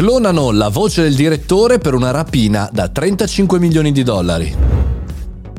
Clonano la voce del direttore per una rapina da 35 milioni di dollari.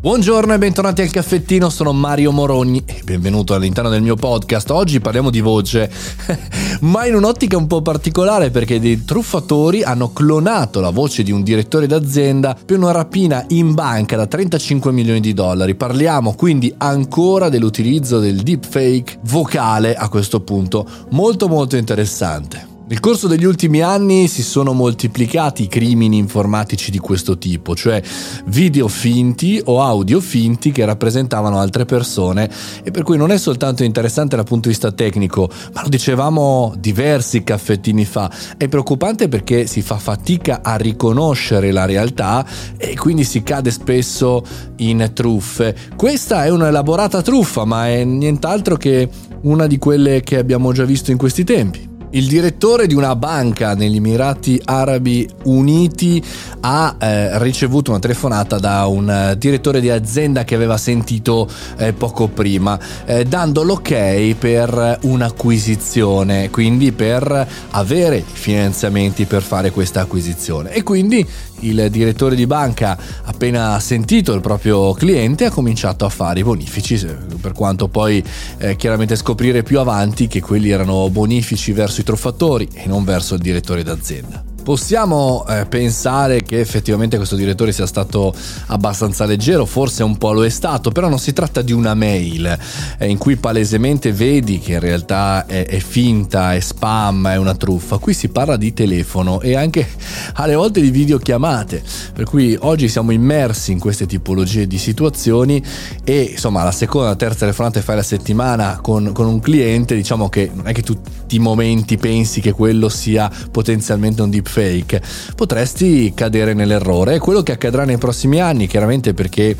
Buongiorno e bentornati al caffettino, sono Mario Morogni e benvenuto all'interno del mio podcast. Oggi parliamo di voce, ma in un'ottica un po' particolare perché dei truffatori hanno clonato la voce di un direttore d'azienda per una rapina in banca da 35 milioni di dollari. Parliamo quindi ancora dell'utilizzo del deepfake vocale a questo punto, molto molto interessante. Nel corso degli ultimi anni si sono moltiplicati i crimini informatici di questo tipo, cioè video finti o audio finti che rappresentavano altre persone e per cui non è soltanto interessante dal punto di vista tecnico, ma lo dicevamo diversi caffettini fa, è preoccupante perché si fa fatica a riconoscere la realtà e quindi si cade spesso in truffe. Questa è un'elaborata truffa, ma è nient'altro che una di quelle che abbiamo già visto in questi tempi. Il direttore di una banca negli Emirati Arabi Uniti ha eh, ricevuto una telefonata da un eh, direttore di azienda che aveva sentito eh, poco prima, eh, dando l'ok per un'acquisizione, quindi per avere finanziamenti per fare questa acquisizione. E quindi il direttore di banca, appena sentito il proprio cliente, ha cominciato a fare i bonifici, per quanto poi eh, chiaramente scoprire più avanti che quelli erano bonifici verso i truffatori e non verso il direttore d'azienda. Possiamo eh, pensare che effettivamente questo direttore sia stato abbastanza leggero, forse un po' lo è stato, però non si tratta di una mail eh, in cui palesemente vedi che in realtà è, è, finta, è spam, è una truffa. Qui si parla di telefono e anche alle volte di videochiamate, per cui oggi siamo immersi in queste tipologie di situazioni e insomma la seconda, la terza telefonata che fai la settimana con, con un cliente, diciamo che non è che tutti i momenti pensi che quello sia potenzialmente un deep fake, potresti cadere nell'errore. È quello che accadrà nei prossimi anni, chiaramente perché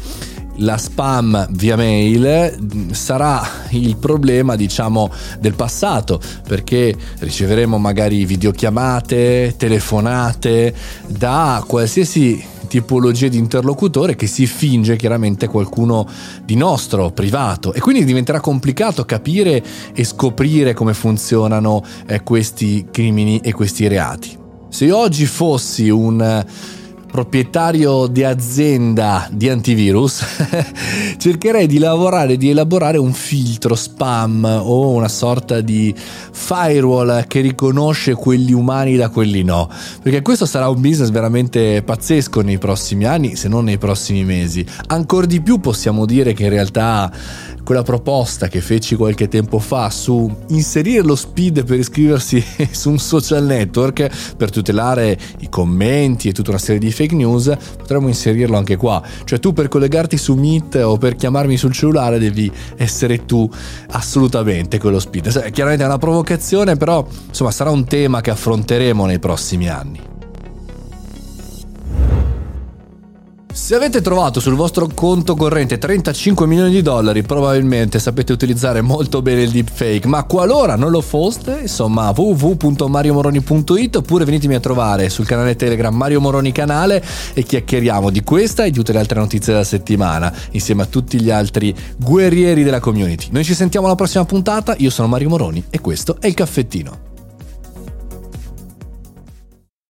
la spam via mail sarà il problema diciamo del passato perché riceveremo magari videochiamate, telefonate da qualsiasi tipologia di interlocutore che si finge chiaramente qualcuno di nostro, privato e quindi diventerà complicato capire e scoprire come funzionano eh, questi crimini e questi reati. Se oggi fossi un eh, proprietario di azienda di antivirus, cercherei di lavorare, di elaborare un filtro spam o una sorta di firewall che riconosce quelli umani da quelli no. Perché questo sarà un business veramente pazzesco nei prossimi anni, se non nei prossimi mesi. Ancora di più possiamo dire che in realtà quella proposta che feci qualche tempo fa su inserire lo speed per iscriversi su un social network per tutelare i commenti e tutta una serie di fake news, potremmo inserirlo anche qua. Cioè tu per collegarti su Meet o per chiamarmi sul cellulare devi essere tu assolutamente quello speed. Chiaramente è una provocazione, però insomma sarà un tema che affronteremo nei prossimi anni. Se avete trovato sul vostro conto corrente 35 milioni di dollari, probabilmente sapete utilizzare molto bene il deepfake, ma qualora non lo foste, insomma, www.mariomoroni.it oppure venitemi a trovare sul canale Telegram Mario Moroni canale e chiacchieriamo di questa e di tutte le altre notizie della settimana, insieme a tutti gli altri guerrieri della community. Noi ci sentiamo alla prossima puntata, io sono Mario Moroni e questo è il caffettino.